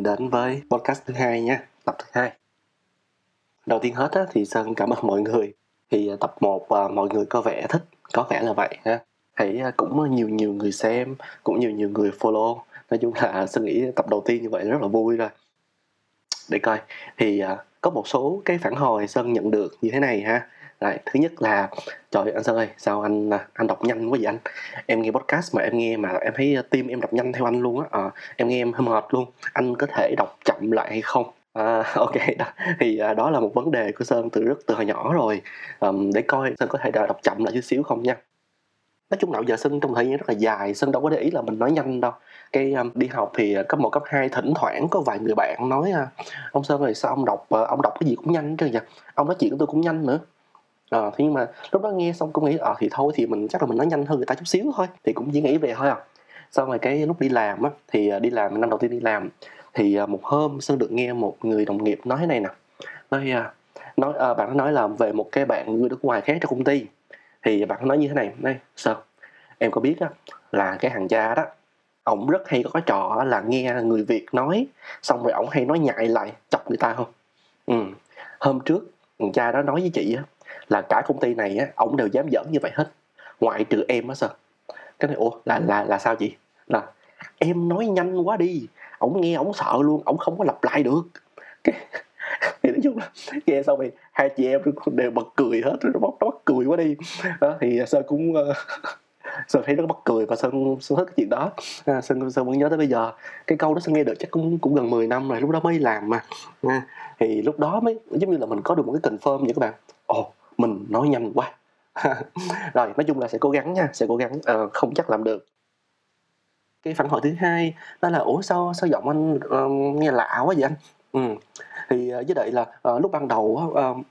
mình đến với podcast thứ hai nha, tập thứ hai. Đầu tiên hết á, thì Sơn cảm ơn mọi người. Thì à, tập 1 à, mọi người có vẻ thích, có vẻ là vậy ha. Thấy à, cũng nhiều nhiều người xem, cũng nhiều nhiều người follow. Nói chung là Sơn nghĩ tập đầu tiên như vậy rất là vui rồi. Để coi, thì có một số cái phản hồi Sơn nhận được như thế này ha. Đấy, thứ nhất là trời anh Sơn ơi sao anh à, anh đọc nhanh quá vậy anh? Em nghe podcast mà em nghe mà em thấy à, tim em đọc nhanh theo anh luôn á. À, em nghe em hơi mệt luôn. Anh có thể đọc chậm lại hay không? À, ok đó. Thì à, đó là một vấn đề của sơn từ rất từ hồi nhỏ rồi. Um, để coi sơn có thể đọc chậm lại chút xíu không nha. Nói chung nào giờ sơn trong thời gian rất là dài sơn đâu có để ý là mình nói nhanh đâu. Cái um, đi học thì à, cấp một cấp 2 thỉnh thoảng có vài người bạn nói ông sơn ơi sao ông đọc ờ, ông đọc cái gì cũng nhanh chứ vậy ông nói chuyện của tôi cũng nhanh nữa à, thế nhưng mà lúc đó nghe xong cũng nghĩ à thì thôi thì mình chắc là mình nói nhanh hơn người ta chút xíu thôi. Thì cũng chỉ nghĩ về thôi à. Sau rồi cái lúc đi làm á thì ờ, đi làm năm đầu tiên đi làm thì một hôm sơn được nghe một người đồng nghiệp nói thế này nè. Nói à, nói à, bạn nói là về một cái bạn người nước ngoài khác trong công ty. Thì bạn nói như thế này đây sao em có biết á là cái hàng cha đó ổng rất hay có cái trò là nghe người việt nói xong rồi ổng hay nói nhại lại chọc người ta không? Ừ. hôm trước thằng cha đó nói với chị á là cả công ty này á ổng đều dám dẫn như vậy hết. Ngoại trừ em á sao cái này ủa là là là sao chị? Là em nói nhanh quá đi. Ổng nghe ổng sợ luôn ổng không có lặp lại được. Cái thì nói chung là nghe xong thì hai chị em đều bật cười hết nó bắt, nó bắt cười quá đi. Đó thì sơn cũng ờ, uh, sơn thấy rất bắt cười và sơn sơn thích cái chuyện đó. À, sơn sơn vẫn nhớ tới bây giờ. Cái câu đó sơn nghe được chắc cũng cũng gần 10 năm rồi lúc đó mới làm mà. À, thì lúc đó mới giống như là mình có được một cái confirm vậy các bạn. Ồ mình nói nhanh quá. Rồi nói chung là sẽ cố gắng nha sẽ cố gắng uh, không chắc làm được. Cái phản hồi thứ hai đó là ủa sao sao giọng anh uh, nghe lạ quá vậy anh? Ừ. thì uh, với đợi là uh, lúc ban đầu uh,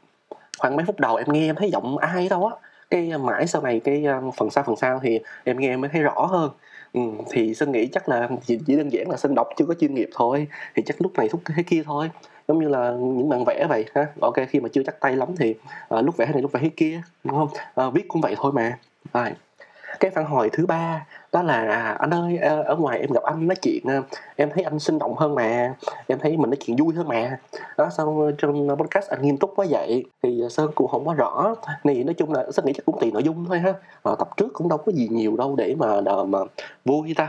khoảng mấy phút đầu em nghe em thấy giọng ai đâu á cái mãi sau này cái uh, phần sau phần sau thì em nghe mới thấy rõ hơn. Ừ, thì sơn nghĩ chắc là chỉ, chỉ đơn giản là sơn đọc chưa có chuyên nghiệp thôi thì chắc lúc này lúc thế kia thôi giống như là những bạn vẽ vậy ha. Ok khi mà chưa chắc tay lắm thì uh, lúc vẽ này lúc vẽ thế kia đúng không? Uh, viết cũng vậy thôi mà. Rồi cái phản hồi thứ ba đó là à, anh ơi ờ, ở ngoài em gặp anh nói chuyện ờ, em thấy anh sinh động hơn mà em thấy mình nói chuyện vui hơn mà. Đó xong ờ, trong podcast anh nghiêm túc quá vậy. Thì sơn cũng không có rõ. Này nói chung là sơn nghĩ chắc cũng tùy nội dung thôi ha. À, tập trước cũng đâu có gì nhiều đâu để mà đờ mà vui ta.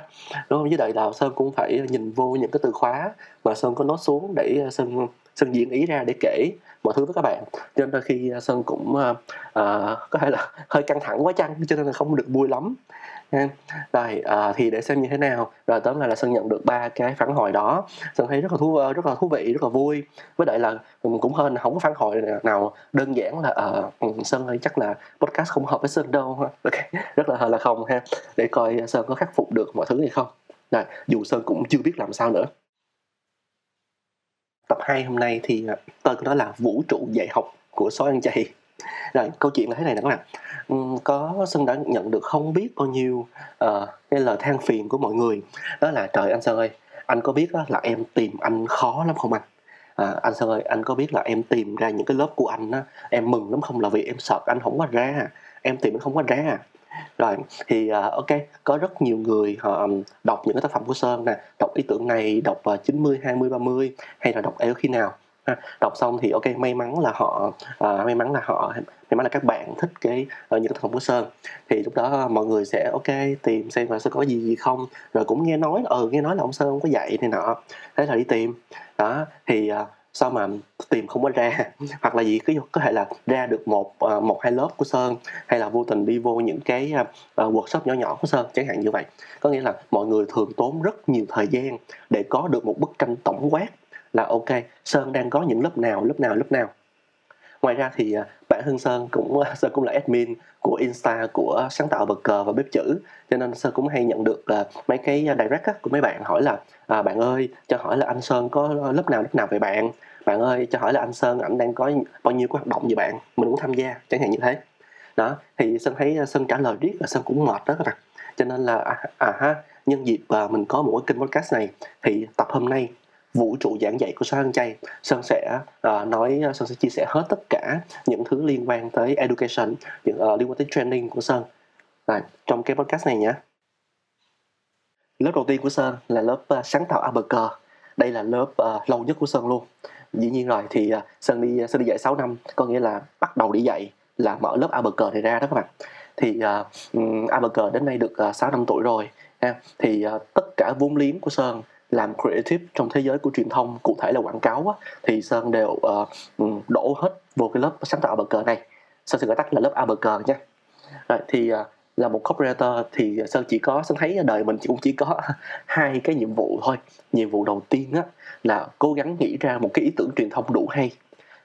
Đúng không? Với đời là sơn cũng phải nhìn vô những cái từ khóa mà sơn có nói xuống để sơn sơn diễn ý ra để kể mọi thứ với các bạn. Cho nên khi à, sơn cũng uh, uh, có thể là hơi căng thẳng quá chăng cho nên là không được vui lắm. Rồi uh, thì để xem như thế nào. Rồi tóm lại là sơn nhận được ba cái phản hồi đó. Sơn thấy rất là thú ờ, rất là thú vị rất là vui. Với lại là cũng hơn không có phản hồi nào đơn giản là uh, sơn ơi chắc là podcast không hợp với sơn đâu. Okay. rất là là không ha. Để coi sơn có khắc phục được mọi thứ hay không. Rồi dù sơn cũng chưa biết làm sao nữa tập 2 hôm nay thì à, tên của nó là vũ trụ dạy học của số ăn chay. Rồi câu chuyện là thế này nè các bạn. Có Sơn đã nhận được không biết bao nhiêu uh, cái lời than phiền của mọi người. Đó là trời anh Sơn ơi anh có biết đó là em tìm anh khó lắm không anh? À, anh Sơn ơi anh có biết là em tìm ra những cái lớp của anh á em mừng lắm không? Là vì em sợ anh không có ra. Em tìm anh không có ra rồi thì uh, ok có rất nhiều người họ đọc những cái tác phẩm của Sơn nè đọc ý tưởng này đọc uh, 90 20 30 hay là đọc eo khi nào đọc xong thì ok may mắn là họ uh, may mắn là họ may mắn là các bạn thích cái uh, những cái tác phẩm của sơn. Thì lúc đó mọi người sẽ ok tìm xem là sẽ có gì gì không rồi cũng nghe nói ừ nghe nói là ông sơn không có dạy này nọ. Thế là đi tìm. Đó thì uh, sao mà tìm không có ra? Hoặc là gì có có thể là ra được một uh, một hai lớp của sơn hay là vô tình đi vô những cái uh, workshop nhỏ nhỏ của sơn chẳng hạn như vậy. Có nghĩa là mọi người thường tốn rất nhiều thời gian để có được một bức tranh tổng quát là ok sơn đang có những lớp nào lớp nào lớp nào. Ngoài ra thì bản thân sơn cũng sơn cũng là admin của insta của sáng tạo bậc cờ và bếp chữ. Cho nên sơn cũng hay nhận được mấy cái direct á, của mấy bạn hỏi là à, bạn ơi cho hỏi là anh sơn có lớp nào lớp nào về bạn? Bạn ơi cho hỏi là anh sơn ảnh đang có bao nhiêu cái hoạt động gì bạn? Mình muốn tham gia. Chẳng hạn như thế. Đó thì sơn thấy ờ, sơn trả lời riết là sơn cũng mệt đó các bạn cho nên là à, à ha nhân dịp uh, mình có một cái kênh podcast này thì tập hôm nay vũ trụ giảng dạy của Sơn Ăn Chay Sơn sẽ uh, nói ờ, Sơn sẽ chia sẻ hết tất cả những thứ liên quan tới education những uh, liên quan tới training của Sơn. Rồi, trong cái podcast này nhé lớp đầu tiên của Sơn là lớp uh, sáng tạo ABG đây là lớp uh, lâu nhất của sơn luôn. Dĩ nhiên rồi thì uh, sơn đi sơn đi dạy 6 năm có nghĩa là bắt đầu đi dạy là mở lớp ABG này ra đó các bạn. Thì uh, um, đến nay được uh, 6 năm tuổi rồi ha. thì uh, tất cả vốn liếng của sơn làm creative trong thế giới của truyền thông cụ thể là quảng cáo á, thì sơn đều uh, đổ hết vô cái lớp sáng tạo ABG này. Sơn sẽ gọi tắt là lớp ABG nhé rồi thì uh, là một copywriter thì sơn chỉ có sơn thấy đời mình cũng chỉ có hai cái nhiệm vụ thôi. Nhiệm vụ đầu tiên á là cố gắng nghĩ ra một cái ý tưởng truyền thông đủ hay.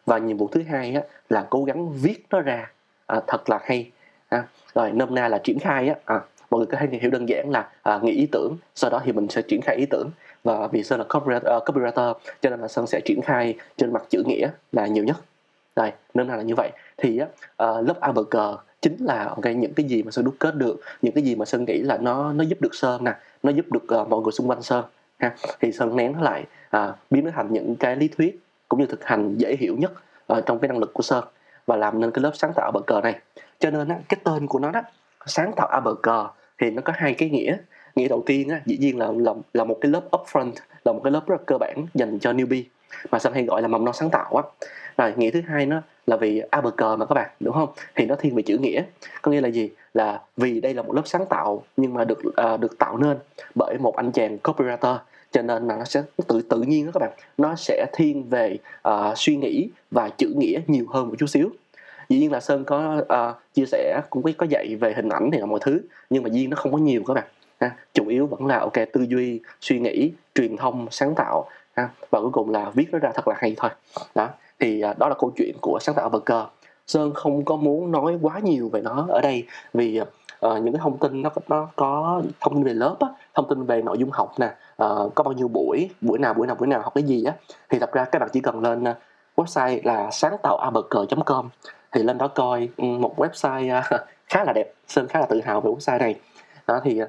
Và nhiệm vụ thứ hai á là cố gắng viết nó ra. À, thật là hay. À, rồi nôm na là triển khai á. À, mọi người có thể hiểu đơn giản là à, nghĩ ý tưởng sau đó thì mình sẽ triển khai ý tưởng và vì sơn là copywriter, uh, ờ, copywriter cho nên là sơn sẽ triển khai trên mặt chữ nghĩa là nhiều nhất. Đây, nên là như vậy. Thì á, uh, lớp ABG chính là ok những cái gì mà sơn đúc kết được những cái gì mà sơn nghĩ là nó nó giúp được sơn nè nó giúp được uh, mọi người xung quanh sơn ha. Thì sơn nén nó lại uh, biến nó thành những cái lý thuyết cũng như thực hành dễ hiểu nhất uh, trong cái năng lực của sơn và làm nên cái lớp sáng tạo ABG này. Cho nên á, cái tên của nó đó sáng tạo ABG thì nó có hai cái nghĩa nghĩa đầu tiên á, dĩ nhiên là, là là một cái lớp upfront là một cái lớp rất là cơ bản dành cho newbie mà sơn hay gọi là mầm non sáng tạo á. Rồi nghĩa thứ hai nó là vì ABG mà các bạn đúng không? Thì nó thiên về chữ nghĩa có nghĩa là gì? Là vì đây là một lớp sáng tạo nhưng mà được uh, được tạo nên bởi một anh chàng copywriter cho nên là nó sẽ tự tự nhiên đó các bạn nó sẽ thiên về uh, suy nghĩ và chữ nghĩa nhiều hơn một chút xíu. Dĩ nhiên là sơn có uh, chia sẻ cũng có dạy về hình ảnh thì là mọi thứ nhưng mà duyên nó không có nhiều các bạn ha. chủ yếu vẫn là ok tư duy suy nghĩ truyền thông sáng tạo ha. và cuối cùng là viết nó ra thật là hay thôi. Đó. Thì uh, đó là câu chuyện của sáng tạo cơ. Sơn không có muốn nói quá nhiều về nó ở đây vì uh, những cái thông tin nó nó có thông tin về lớp á, thông tin về nội dung học nè uh, có bao nhiêu buổi buổi nào buổi nào buổi nào học cái gì á. Thì thật ra các bạn chỉ cần lên uh, website là sáng tạo abg.com thì lên đó coi ừ, một website uh, khá là đẹp. Sơn khá là tự hào về website này. Đó thì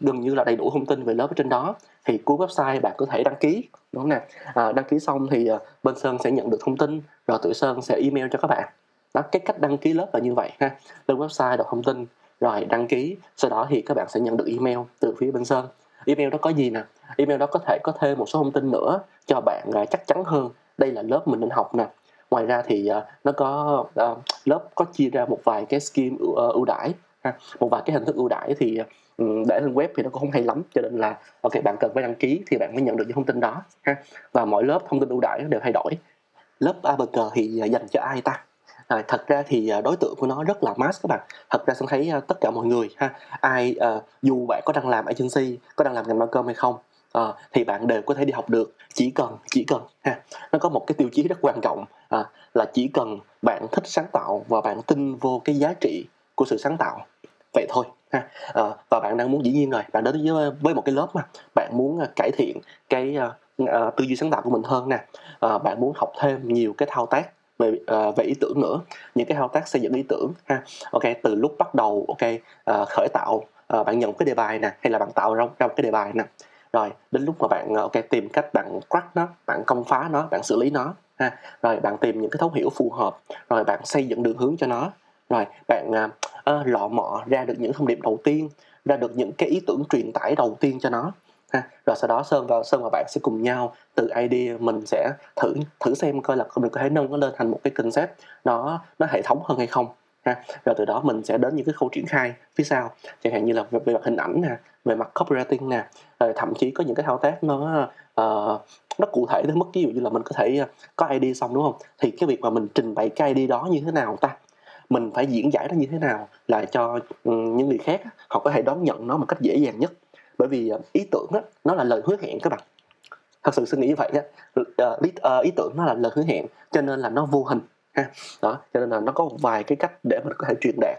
gần như là đầy đủ thông tin về lớp ở trên đó. Thì cuối website bạn có thể đăng ký đúng không nè? À, đăng ký xong thì à, bên sơn sẽ nhận được thông tin rồi tụi sơn sẽ email cho các bạn. Đó cái cách đăng ký lớp là như vậy ha. Lên website đọc thông tin rồi đăng ký sau đó thì các bạn sẽ nhận được email từ phía bên sơn. Email đó có gì nè? Email đó có thể có thêm một số thông tin nữa cho bạn à, chắc chắn hơn. Đây là lớp mình nên học nè. Ngoài ra thì à, nó có lớp có chia ra một vài cái scheme ưu, đãi một vài cái hình thức ưu đãi thì uh, Ừ, để lên web thì nó cũng không hay lắm cho nên là ok bạn cần phải đăng ký thì bạn mới nhận được những thông tin đó ha. Và mỗi lớp thông tin ưu đãi đều thay đổi. Lớp ABC thì à, dành cho ai ta? À, thật ra thì à, đối tượng của nó rất là mass các bạn. Thật ra sẽ thấy à, tất cả mọi người ha ai uh, dù bạn có đang làm agency có đang làm ngành marketing hay không uh, thì bạn đều có thể đi học được. Chỉ cần chỉ cần ha nó có một cái tiêu chí rất quan trọng uh, là chỉ cần bạn thích sáng tạo và bạn tin vô cái giá trị của sự sáng tạo. Vậy thôi ha. À, và bạn đang muốn dĩ nhiên rồi. Bạn đến với với một cái lớp mà bạn muốn ờ, cải thiện cái uh, tư duy sáng tạo của mình hơn nè. À, bạn muốn học thêm nhiều cái thao tác về uh, về ý tưởng nữa. Những cái thao tác xây dựng ý tưởng ha. Ok từ lúc bắt đầu ok uh, khởi tạo uh, bạn nhận cái đề bài nè hay là bạn tạo ra, ra một cái đề bài nè. Rồi đến lúc mà bạn ok tìm cách bạn crack nó bạn công phá nó bạn xử lý nó ha. Rồi bạn tìm những cái thấu hiểu phù hợp. Rồi bạn xây dựng đường hướng cho nó. Rồi bạn uh, lọ mọ ra được những thông điệp đầu tiên ra được những cái ý tưởng truyền tải đầu tiên cho nó ha. Rồi sau đó sơn và sơn và bạn sẽ cùng nhau từ idea mình sẽ thử thử xem coi là mình có thể nâng nó lên thành một cái concept nó nó hệ thống hơn hay không ha. Rồi từ đó mình sẽ đến những cái khâu triển khai phía sau chẳng hạn như là về, về mặt hình ảnh nè về mặt copywriting nè rồi thậm chí có những cái thao tác nó uh, nó cụ thể tới mức ví dụ như là mình có thể ờ, có ID xong đúng không? Thì cái việc mà mình trình bày cái ID đó như thế nào ta? Mình phải diễn giải nó như thế nào là cho ừ, những người khác họ có thể đón nhận nó một cách dễ dàng nhất. Bởi vì ờ, ý tưởng đó, nó là lời hứa hẹn các bạn. Thật sự suy nghĩ như vậy á ờ, ý, ờ, ý tưởng nó là lời hứa hẹn cho nên là nó vô hình ha. Đó cho nên là nó có một vài cái cách để mình có thể truyền đạt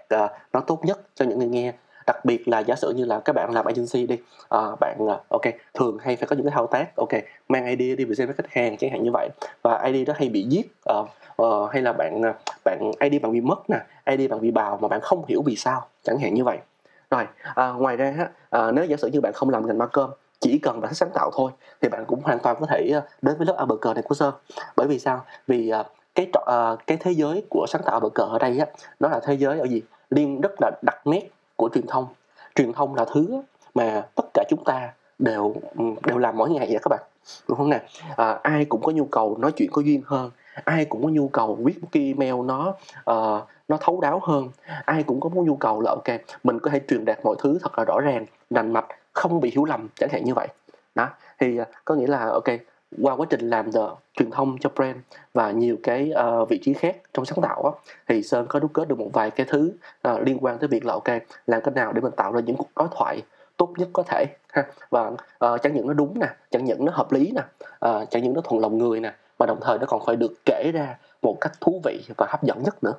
nó tốt nhất cho những người nghe đặc biệt là giả sử như là các bạn làm agency đi à, bạn ờ, ok thường hay phải có những cái thao tác ok mang ID đi present với khách hàng chẳng hạn như vậy và ID đó hay bị giết uh, uh, hay là bạn bạn ID bạn bị mất nè ID bạn bị bào mà bạn không hiểu vì sao chẳng hạn như vậy. Rồi à, ngoài ra à, nếu giả sử như bạn không làm ngành marketing chỉ cần bạn sáng tạo thôi thì bạn cũng hoàn toàn có thể đến với lớp ABG này của Sơn bởi vì sao? Vì à, cái à, cái thế giới của sáng tạo bờ cờ ở đây á nó là thế giới ở gì? Liên rất là đặc nét của truyền thông. Truyền thông là thứ mà tất cả chúng ta đều ừ, đều làm mỗi ngày vậy các bạn. Đúng không nè? À, ai cũng có nhu cầu nói chuyện có duyên hơn. Ai cũng có nhu cầu viết một cái email nó uh, nó thấu đáo hơn. Ai cũng có một nhu cầu là ok mình có thể truyền đạt mọi thứ thật là rõ ràng rành mạch không bị hiểu lầm chẳng hạn như vậy. Đó thì uh, có nghĩa là ok qua quá trình làm the, truyền thông cho brand và nhiều cái uh, vị trí khác trong sáng tạo á, thì sơn có đúc kết được một vài cái thứ uh, liên quan tới việc là ok làm cách nào để mình tạo ra những cuộc đối thoại tốt nhất có thể ha. Và uh, chẳng những nó đúng nè chẳng những nó hợp lý nè uh, chẳng những nó thuận lòng người nè mà đồng thời nó còn phải được kể ra một cách thú vị và hấp dẫn nhất nữa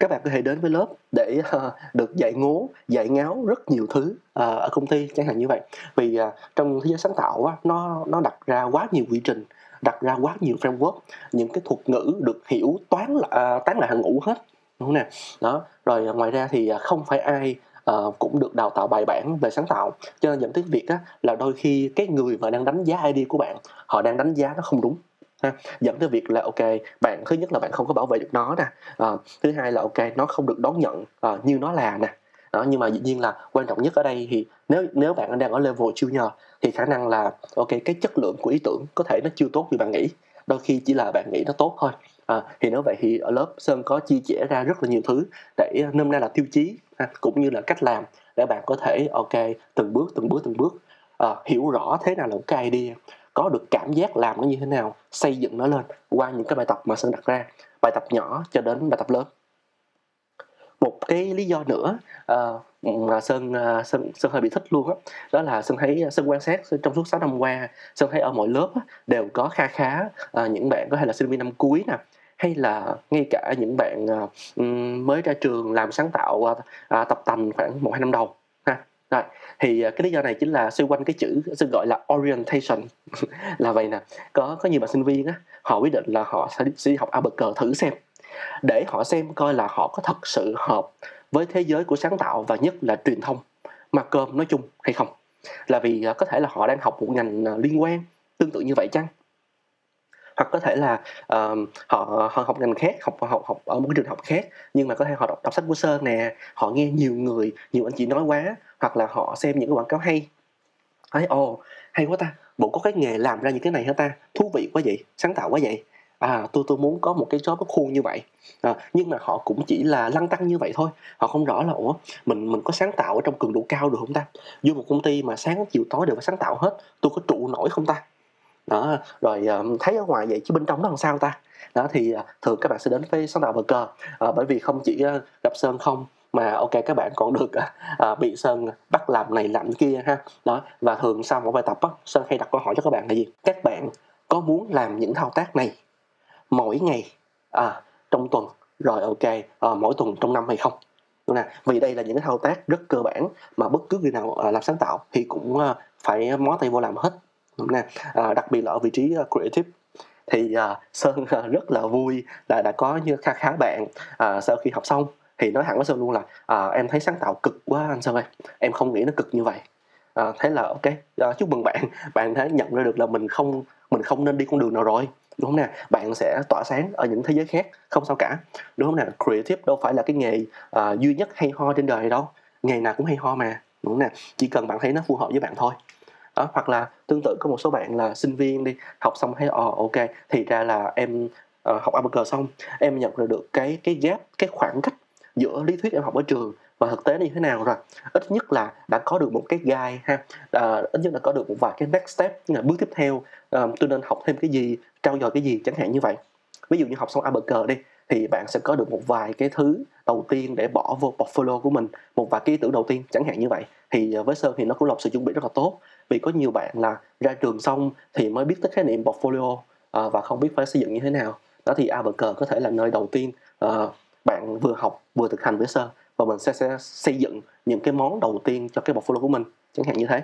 các bạn có thể đến với lớp để uh, được dạy ngố dạy ngáo rất nhiều thứ uh, ở công ty chẳng hạn như vậy. Vì uh, trong thế giới sáng tạo á, nó nó đặt ra quá nhiều quy trình đặt ra quá nhiều framework những cái thuật ngữ được hiểu toán là uh, tán lại hàng ngũ hết đúng không nè? Đó rồi ngoài ra thì không phải ai uh, cũng được đào tạo bài bản về sáng tạo. Cho nên dẫn tới việc á, là đôi khi cái người mà đang đánh giá id của bạn họ đang đánh giá nó không đúng ha. Dẫn tới việc là ok bạn thứ nhất là bạn không có bảo vệ được nó nè. À, thứ hai là ok nó không được đón nhận à, như nó là nè. Đó nhưng mà dĩ nhiên là quan trọng nhất ở đây thì nếu nếu bạn đang ở level junior thì khả năng là ok cái chất lượng của ý tưởng có thể nó chưa tốt như bạn nghĩ. Đôi khi chỉ là bạn nghĩ nó tốt thôi. À, thì nếu vậy thì ở lớp sơn có chia sẻ ra rất là nhiều thứ để nôm na là tiêu chí ha, cũng như là cách làm để bạn có thể ok từng bước từng bước từng bước à, hiểu rõ thế nào là một cái idea có được cảm giác làm nó như thế nào xây dựng nó lên qua những cái bài tập mà sơn đặt ra bài tập nhỏ cho đến bài tập lớn. Một cái lý do nữa uh, mà sơn uh, sơn sơn hơi bị thích luôn á đó, đó là sơn thấy sơn quan sát trong suốt 6 năm qua sơn thấy ở mọi lớp á, đều có kha khá uh, những bạn có thể là sinh viên năm cuối nè hay là ngay cả những bạn uh, mới ra trường làm sáng tạo uh, tập tành khoảng một hai năm đầu rồi thì ờ, cái lý do này chính là xoay quanh cái chữ sơn gọi là orientation. Là vậy nè có có nhiều bạn sinh viên á họ quyết định là họ sẽ, sẽ đi học ABG thử xem. Để họ xem coi là họ có thật sự hợp với thế giới của sáng tạo và nhất là truyền thông mà cơm nói chung hay không. Là vì ờ, có thể là họ đang học một ngành ờ, liên quan tương tự như vậy chăng? Hoặc có thể là uh, họ họ học ngành khác học học học ở một cái trường học khác nhưng mà có thể họ đọc, đọc sách của sơn nè họ nghe nhiều người nhiều anh chị nói quá hoặc là họ xem những cái quảng cáo hay. Thấy ồ hay quá ta bộ có cái nghề làm ra những cái này hả ta? Thú vị quá vậy sáng tạo quá vậy. À tôi tôi muốn có một cái job nó khuôn như vậy. À, nhưng mà họ cũng chỉ là lăng tăng như vậy thôi. Họ không rõ là ủa mình mình có sáng tạo ở trong cường độ cao được không ta? Vô một công ty mà sáng chiều tối đều phải sáng tạo hết tôi có trụ nổi không ta? Đó rồi ờ, thấy ở ngoài vậy chứ bên trong nó làm sao ta? Đó thì ờ, thường các bạn sẽ đến với sáng tạo bờ cờ bởi vì không chỉ ờ, gặp sơn không mà ok các bạn còn được à, bị sơn bắt làm này làm kia ha. Đó và thường sau mỗi bài tập á sơn hay đặt câu hỏi cho các bạn là gì? Các bạn có muốn làm những thao tác này mỗi ngày à, trong tuần rồi ok à, mỗi tuần trong năm hay không? Đúng nè vì đây là những cái thao tác rất cơ bản mà bất cứ người nào à, làm sáng tạo thì cũng à, phải mó tay vô làm hết đúng nè à, đặc biệt là ở vị trí uh, creative. Thì uh, sơn uh, rất là vui là đã có như khá khá bạn uh, sau khi học xong. Thì nói thẳng với sơn luôn là uh, em thấy sáng tạo cực quá anh sơn ơi. Em không nghĩ nó cực như vậy. Uh, thế là ok. Uh, chúc mừng bạn. Bạn đã nhận ra được là mình không mình không nên đi con đường nào rồi. Đúng không nè? Bạn sẽ tỏa sáng ở những thế giới khác không sao cả. Đúng không nè? Creative đâu phải là cái nghề uh, duy nhất hay ho trên đời đâu. Nghề nào cũng hay ho mà. Đúng không nè? Chỉ cần bạn thấy nó phù hợp với bạn thôi đó hoặc là tương tự có một số bạn là sinh viên đi học xong thấy ờ ok thì ra là em uh, học ABG xong em nhận ra được cái cái gap cái khoảng cách giữa lý thuyết em học ở trường và thực tế như thế nào rồi. Ít nhất là đã có được một cái guide ha à, ít nhất là có được một vài cái next step là bước tiếp theo à, tôi nên học thêm cái gì trau dồi cái gì chẳng hạn như vậy. Ví dụ như học xong ABG đi thì bạn sẽ có được một vài cái thứ đầu tiên để bỏ vô portfolio của mình một vài cái ý tưởng đầu tiên chẳng hạn như vậy. Thì với sơn thì nó cũng là sự chuẩn bị rất là tốt vì có nhiều bạn là ra trường xong thì mới biết tới khái niệm portfolio uh, và không biết phải xây dựng như thế nào. Đó thì ABG có thể là nơi đầu tiên uh, bạn vừa học vừa thực hành với sơ và mình sẽ, sẽ xây dựng những cái món đầu tiên cho cái portfolio của mình chẳng hạn như thế.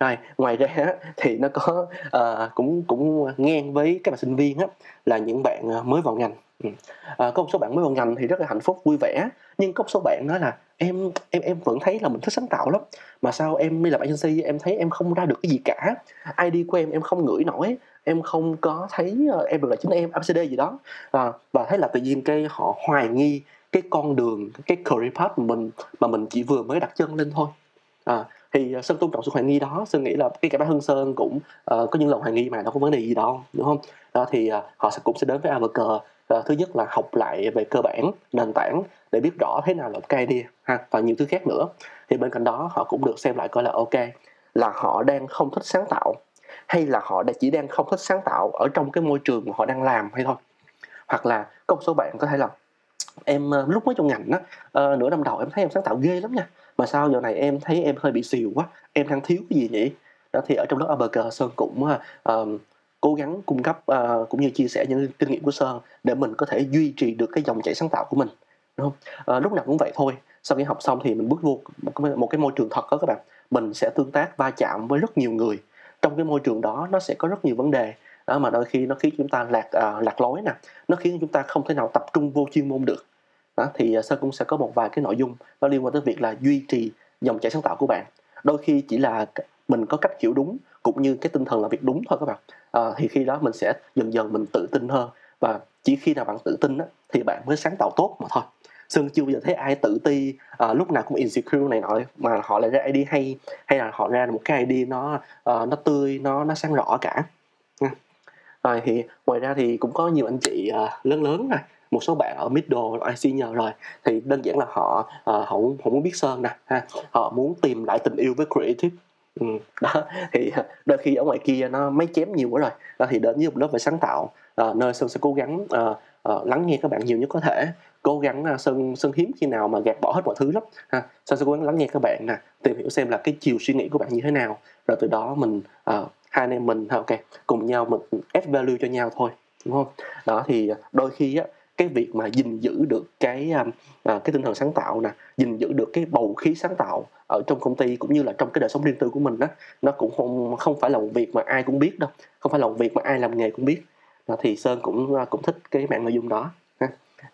Rồi ngoài ra thì nó có uh, cũng cũng ngang với các bạn sinh viên á là những bạn mới vào ngành ừ. À, có một số bạn mới vào ngành thì rất là hạnh phúc vui vẻ. Nhưng có một số bạn nói là em em em vẫn thấy là mình thích sáng tạo lắm. Mà sao em đi làm agency em thấy em không ra được cái gì cả. Id của em em không ngửi nổi. Em không có thấy ờ, em được là chính em abcd gì đó. Uh, và thấy là tự nhiên cái họ hoài nghi cái con đường cái career path mà mình mà mình chỉ vừa mới đặt chân lên thôi. À, thì ờ, sơn tôn trọng sự hoài nghi đó. Sơn nghĩ là cái cả bác hưng sơn cũng uh, có những lần hoài nghi mà đâu có vấn đề gì đâu đúng không? Đó thì uh, họ sẽ cũng sẽ đến với Avaker uh, thứ nhất là học lại về cơ bản nền tảng để biết rõ thế nào là một đi idea ha và nhiều thứ khác nữa. Thì bên cạnh đó họ cũng được xem lại coi là ok là họ đang không thích sáng tạo hay là họ chỉ đang không thích sáng tạo ở trong cái môi trường mà họ đang làm hay thôi. Hoặc là có một số bạn có thể là em ờ, lúc mới trong ngành á ờ, nửa năm đầu em thấy em sáng tạo ghê lắm nha mà sao giờ này em thấy em hơi bị xìu quá em đang thiếu cái gì nhỉ? Đó thì ở trong lớp Abc Sơn cũng uh, cố gắng cung cấp uh, cũng như chia sẻ những kinh nghiệm của Sơn để mình có thể duy trì được cái dòng chảy sáng tạo của mình đúng không? Uh, lúc nào cũng vậy thôi. Sau khi học xong thì mình bước vô một cái, một cái môi trường thật đó các bạn. Mình sẽ tương tác va chạm với rất nhiều người. Trong cái môi trường đó nó sẽ có rất nhiều vấn đề. Đó mà đôi khi nó khiến chúng ta lạc uh, lạc lối nè. Nó khiến chúng ta không thể nào tập trung vô chuyên môn được. Đó, thì sơn cũng sẽ có một vài cái nội dung nó liên quan tới việc là duy trì dòng chảy sáng tạo của bạn. Đôi khi chỉ là mình có cách hiểu đúng cũng như cái tinh thần làm việc đúng thôi các bạn. À, thì khi đó mình sẽ dần dần mình tự tin hơn. Và chỉ khi nào bạn tự tin á, thì bạn mới sáng tạo tốt mà thôi. Sơn chưa bao giờ thấy ai tự ti à, lúc nào cũng insecure này nọ mà họ lại ra ID hay hay là họ ra một cái ID nó uh, nó tươi nó nó sáng rõ cả. Rồi thì ngoài ra thì cũng có nhiều anh chị uh, lớn lớn này một số bạn ở middle ở senior rồi. Thì đơn giản là họ uh, họ họ muốn biết sơn nè ha. Họ muốn tìm lại tình yêu với creative ừ, đó thì đôi khi ở ngoài kia nó mấy chém nhiều quá rồi. Đó thì đến với một lớp về sáng tạo. À, nơi sơn sẽ cố gắng à, à, lắng nghe các bạn nhiều nhất có thể. Cố gắng à, sơn sơn hiếm khi nào mà gạt bỏ hết mọi thứ lắm. Ha sơn sẽ cố gắng lắng nghe các bạn nè tìm hiểu xem là cái chiều suy nghĩ của bạn như thế nào. Rồi từ đó mình à, hai anh em mình ok cùng nhau mình add value cho nhau thôi đúng không? Đó thì đôi khi á cái việc mà gìn giữ được cái um, à, cái tinh thần sáng tạo nè gìn giữ được cái bầu khí sáng tạo ở trong công ty cũng như là trong cái đời sống riêng tư của mình đó nó cũng không không phải là một việc mà ai cũng biết đâu không phải là một việc mà ai làm nghề cũng biết. Đó, thì sơn cũng à, cũng thích cái mạng nội dung đó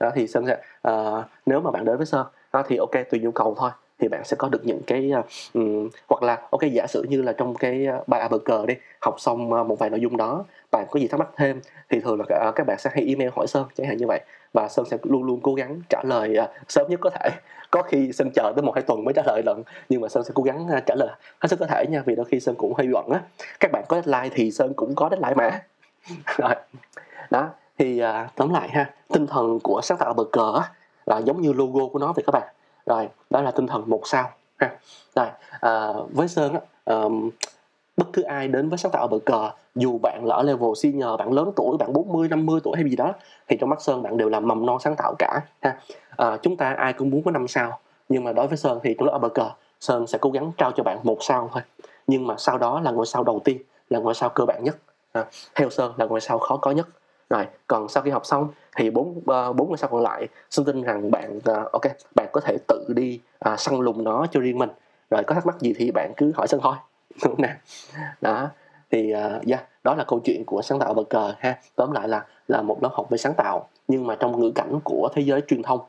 đó thì sơn sẽ uh, nếu mà bạn đến với sơn đó, thì ok tùy nhu cầu thôi thì bạn sẽ có được những cái um, hoặc là ok giả sử như là trong cái ờ, bài ABG đi học xong ờ, một vài nội dung đó bạn có gì thắc mắc thêm thì thường là các bạn sẽ hay email hỏi sơn chẳng hạn như vậy. Và sơn sẽ luôn luôn cố gắng trả lời sớm nhất có thể. Có khi sơn chờ tới một hai tuần mới trả lời lần nhưng mà sơn sẽ cố gắng trả lời hết sức có thể nha vì đôi khi sơn cũng hơi bận á. Các bạn có deadline thì sơn cũng có deadline mà. Rồi. Đó thì tóm lại ha tinh thần của sáng tạo bờ cờ là giống như logo của nó vậy các bạn rồi đó là tinh thần một sao ha. Rồi à, với sơn á um, bất cứ ai đến với sáng tạo bờ cờ dù bạn là ở level senior bạn lớn tuổi bạn 40 50 tuổi hay gì đó thì trong mắt sơn bạn đều là mầm non sáng tạo cả ha. À, chúng ta ai cũng muốn có năm sao nhưng mà đối với sơn thì trong lớp ở bờ cờ sơn sẽ cố gắng trao cho bạn một sao thôi. Nhưng mà sau đó là ngôi sao đầu tiên là ngôi sao cơ bản nhất à, theo sơn là ngôi sao khó có nhất rồi còn sau khi học xong thì bốn ờ, bốn ngôi sao còn lại xin tin rằng bạn uh, ok bạn có thể tự đi uh, săn lùng nó cho riêng mình. Rồi có thắc mắc gì thì bạn cứ hỏi sơn thôi. Đúng nè đó thì uh, yeah, đó là câu chuyện của sáng tạo bờ cờ ha. Tóm lại là là một lớp học về sáng tạo nhưng mà trong ngữ cảnh của thế giới truyền thông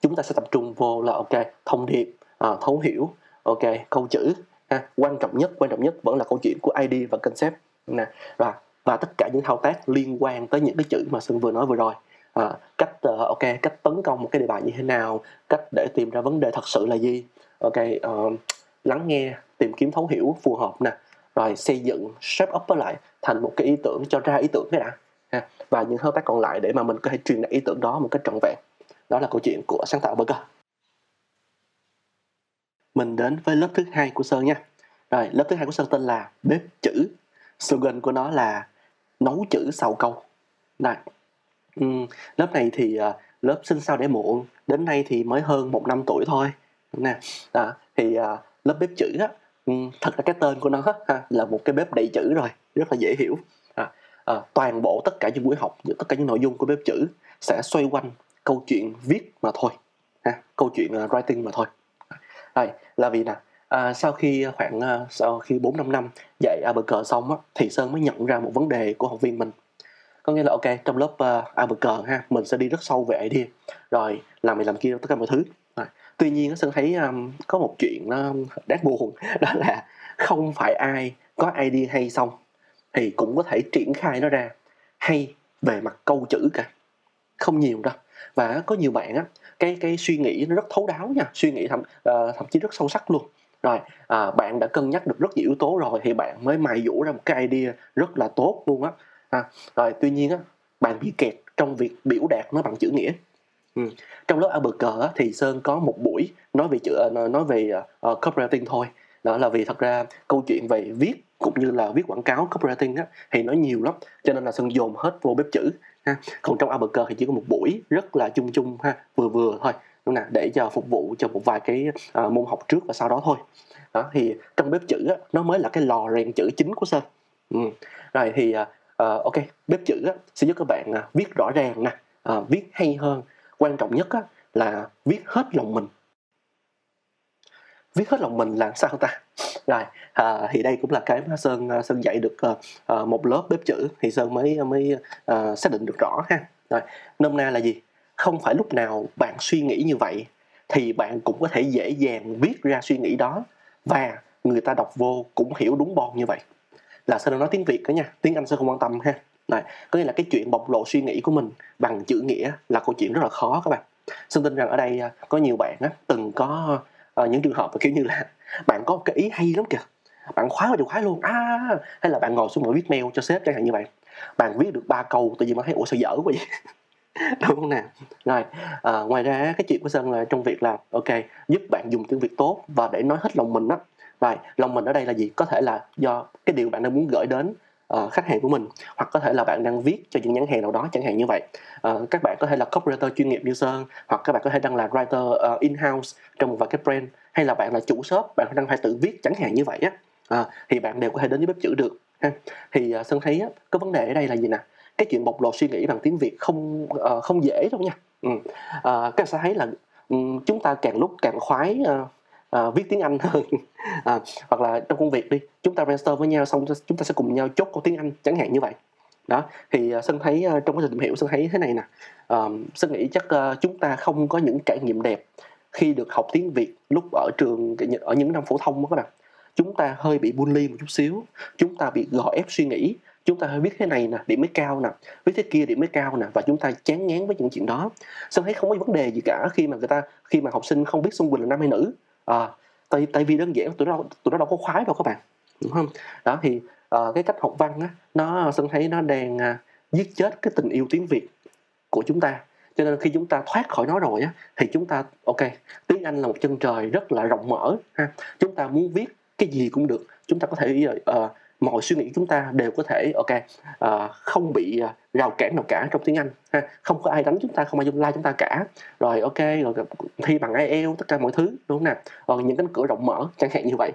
chúng ta sẽ tập trung vô là ok thông điệp uh, thấu hiểu ok câu chữ ha. Quan trọng nhất quan trọng nhất vẫn là câu chuyện của id và concept. Nè và và tất cả những thao tác liên quan tới những cái chữ mà sơn vừa nói vừa rồi. À, cách uh, ok cách tấn công một cái đề bài như thế nào cách để tìm ra vấn đề thật sự là gì. Ok uh, lắng nghe tìm kiếm thấu hiểu phù hợp nè. Rồi xây dựng shape up lại thành một cái ý tưởng cho ra ý tưởng cái đã. Ha. và những thao tác còn lại để mà mình có thể truyền đạt ý tưởng đó một cách trọn vẹn. Đó là câu chuyện của sáng tạo burger mình đến với lớp thứ hai của sơn nha. Rồi lớp thứ hai của sơn tên là bếp chữ. Slogan của nó là nấu chữ sau câu. Này ừ, lớp này thì uh, lớp sinh sau để muộn đến nay thì mới hơn một năm tuổi thôi. Nè đó, thì uh, lớp bếp chữ á um, thật ra cái tên của nó ha, là một cái bếp đầy chữ rồi rất là dễ hiểu. À, à, toàn bộ tất cả những buổi học tất cả những nội dung của bếp chữ sẽ xoay quanh câu chuyện viết mà thôi ha, câu chuyện uh, writing mà thôi. Đây là vì nè à, sau khi à, khoảng à, sau khi bốn năm năm dạy ABG xong á, thì Sơn mới nhận ra một vấn đề của học viên mình. Có nghĩa là ok trong lớp à, uh, ABG ha mình sẽ đi rất sâu về idea rồi làm này làm kia tất cả mọi thứ. Rồi. tuy nhiên Sơn thấy um, có một chuyện nó đáng buồn đó là không phải ai có idea hay xong thì cũng có thể triển khai nó ra hay về mặt câu chữ cả. Không nhiều đâu. Và có nhiều bạn á cái cái suy nghĩ nó rất thấu đáo nha suy nghĩ thậm uh, thậm chí rất sâu sắc luôn rồi à, bạn đã cân nhắc được rất nhiều yếu tố rồi thì bạn mới mài dũa ra một cái idea rất là tốt luôn á. À, rồi tuy nhiên á bạn bị kẹt trong việc biểu đạt nó bằng chữ nghĩa. Ừ. trong lớp ABG thì Sơn có một buổi nói về chữ à, nói về uh, copywriting thôi. Đó là vì thật ra câu chuyện về viết cũng như là viết quảng cáo copywriting á, thì nó nhiều lắm cho nên là sơn dồn hết vô bếp chữ ha. Còn trong ABG thì chỉ có một buổi rất là chung chung ha vừa vừa thôi đúng nè để cho phục vụ cho một vài cái uh, môn học trước và sau đó thôi. Đó thì trong bếp chữ á, nó mới là cái lò rèn chữ chính của sơn ừ. rồi thì uh, ok bếp chữ á, sẽ giúp các bạn uh, viết rõ ràng nè uh, viết hay hơn. Quan trọng nhất á, là viết hết lòng mình. Viết hết lòng mình là sao ta? Rồi à, thì đây cũng là cái mà sơn sơn dạy được uh, một lớp bếp chữ thì sơn mới mới uh, xác định được rõ ha. Rồi nôm na là gì? Không phải lúc nào bạn suy nghĩ như vậy thì bạn cũng có thể dễ dàng viết ra suy nghĩ đó và người ta đọc vô cũng hiểu đúng bon như vậy. Là sơn nói tiếng việt đó nha tiếng anh sẽ không quan tâm ha. Này có nghĩa là cái chuyện bộc lộ suy nghĩ của mình bằng chữ nghĩa là câu chuyện rất là khó các bạn. Xin tin rằng ở đây à, có nhiều bạn á, từng có uh, những trường hợp kiểu như là bạn có cái ý hay lắm kìa. Bạn khóa vào chìa khóa luôn à hay là bạn ngồi xuống mà viết mail cho sếp chẳng hạn như vậy. Bạn viết được ba câu tự nhiên bạn thấy ủa sao dở quá vậy? đúng không nào rồi à, ngoài ra cái chuyện của sơn là trong việc là ok giúp bạn dùng tiếng việt tốt và để nói hết lòng mình đó rồi lòng mình ở đây là gì? Có thể là do cái điều bạn đang muốn gửi đến uh, khách hàng của mình hoặc có thể là bạn đang viết cho những nhãn hàng nào đó chẳng hạn như vậy. Uh, các bạn có thể là copywriter chuyên nghiệp như sơn hoặc các bạn có thể đang là writer uh, in house trong một vài cái brand hay là bạn là chủ shop bạn đang phải tự viết chẳng hạn như vậy á. Uh, thì bạn đều có thể đến với bếp chữ được ha. Thì uh, sơn thấy á, có vấn đề ở đây là gì nè? Cái chuyện bộc lộ suy nghĩ bằng tiếng việt không uh, không dễ đâu nha. Ừ. uh, các bạn sẽ thấy là um, chúng ta càng lúc càng khoái uh, uh, viết tiếng Anh hơn. À, hoặc là trong công việc đi chúng ta brainstorm với nhau xong chúng ta sẽ cùng nhau chốt câu tiếng Anh chẳng hạn như vậy. Đó thì uh, Sơn thấy uh, trong quá trình tìm hiểu Sơn thấy thế này nè. Uh, Sơn nghĩ chắc uh, chúng ta không có những trải nghiệm đẹp khi được học tiếng Việt lúc ở trường ở những năm phổ thông đó các bạn. Chúng ta hơi bị bully một chút xíu chúng ta bị gò ép suy nghĩ chúng ta hơi biết thế này nè điểm mới cao nè biết thế kia điểm mới cao nè và chúng ta chán ngán với những chuyện đó. Sơn thấy không có vấn đề gì cả khi mà người ta khi mà học sinh không biết xung quỳnh là nam hay nữ. À, tại tại vì đơn giản tụi nó tụi nó đâu có khoái đâu các bạn đúng không? Đó thì uh, cái cách học văn á nó sơn thấy nó đang uh, giết chết cái tình yêu tiếng việt của chúng ta. Cho nên khi chúng ta thoát khỏi nó rồi á thì chúng ta ok tiếng anh là một chân trời rất là rộng mở ha. Chúng ta muốn viết cái gì cũng được. Chúng ta có thể uh, mọi suy nghĩ chúng ta đều có thể ok uh, không bị uh, rào cản nào cả trong tiếng Anh ha. Không có ai đánh chúng ta không ai dung like chúng ta cả. Rồi ok rồi thi bằng IELTS tất cả mọi thứ đúng không nào? Rồi những cánh cửa rộng mở chẳng hạn như vậy.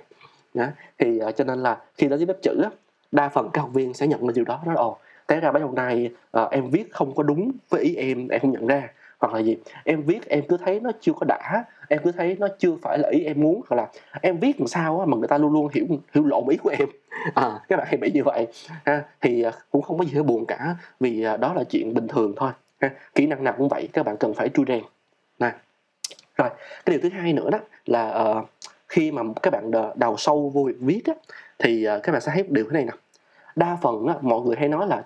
Đó. thì uh, cho nên là khi đến với bếp chữ đa phần các học viên sẽ nhận được điều đó đó là ồ té ra bài hôm nay uh, em viết không có đúng với ý em em không nhận ra hoặc là gì? Em viết em cứ thấy nó chưa có đã em cứ thấy nó chưa phải là ý em muốn. Hoặc là em viết làm sao mà người ta luôn luôn hiểu hiểu lộn ý của em. À, các bạn hay bị như vậy. Ha thì à, cũng không có gì phải buồn cả vì à, đó là chuyện bình thường thôi. Ha. kỹ năng nào cũng vậy các bạn cần phải trui rèn. Nè rồi cái điều thứ hai nữa đó là uh, khi mà các bạn đào sâu vô việc viết á, thì uh, các bạn sẽ thấy điều thế này nè. Đa phần á, mọi người hay nói là